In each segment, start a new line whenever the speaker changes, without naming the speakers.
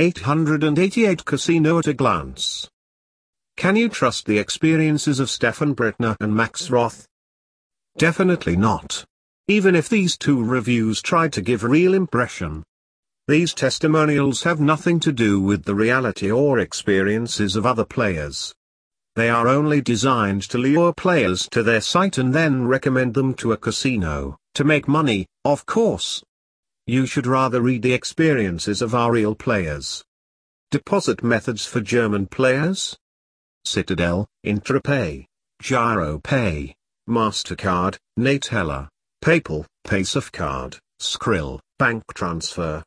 888 Casino at a glance. Can you trust the experiences of Stefan Brittner and Max Roth? Definitely not. Even if these two reviews tried to give a real impression. These testimonials have nothing to do with the reality or experiences of other players. They are only designed to lure players to their site and then recommend them to a casino, to make money, of course. You should rather read the experiences of our real players. Deposit methods for German players? Citadel, Intrapay, GiroPay, MasterCard, Neteller, PayPal, PaySafeCard, Skrill, Bank Transfer.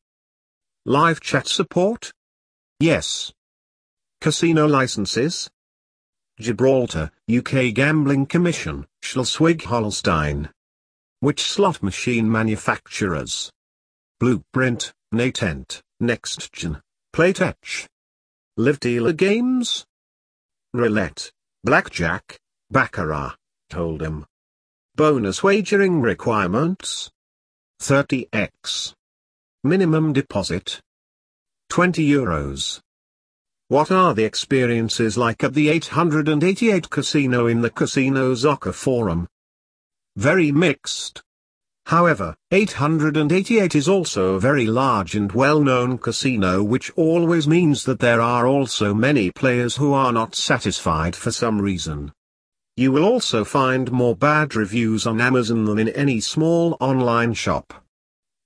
Live chat support? Yes. Casino licenses? Gibraltar, UK Gambling Commission, Schleswig-Holstein. Which slot machine manufacturers? Blueprint, NetEnt, NextGen, Playtech. Live dealer games? Roulette, Blackjack, Baccarat, Hold'em. Bonus wagering requirements? 30x. Minimum deposit? 20 euros. What are the experiences like at the 888 casino in the Casino Zocker forum? Very mixed. However, 888 is also a very large and well-known casino which always means that there are also many players who are not satisfied for some reason. You will also find more bad reviews on Amazon than in any small online shop.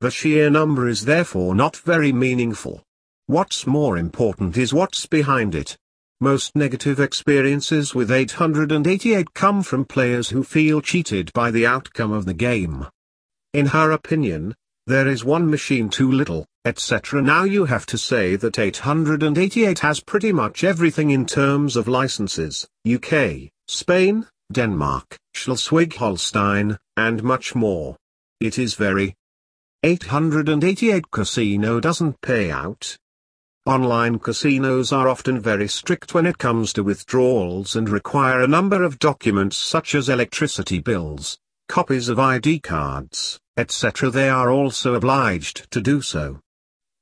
The sheer number is therefore not very meaningful. What's more important is what's behind it. Most negative experiences with 888 come from players who feel cheated by the outcome of the game. In her opinion, there is one machine too little, etc. Now you have to say that 888 has pretty much everything in terms of licenses, UK, Spain, Denmark, Schleswig-Holstein, and much more. It is very 888 Casino doesn't pay out, Online casinos are often very strict when it comes to withdrawals and require a number of documents such as electricity bills, copies of ID cards, etc. They are also obliged to do so.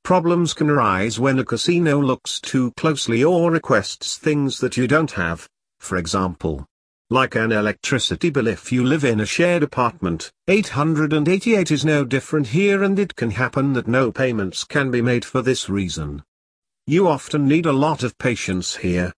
Problems can arise when a casino looks too closely or requests things that you don't have, for example. Like an electricity bill if you live in a shared apartment, 888 is no different here and it can happen that no payments can be made for this reason. You often need a lot of patience here,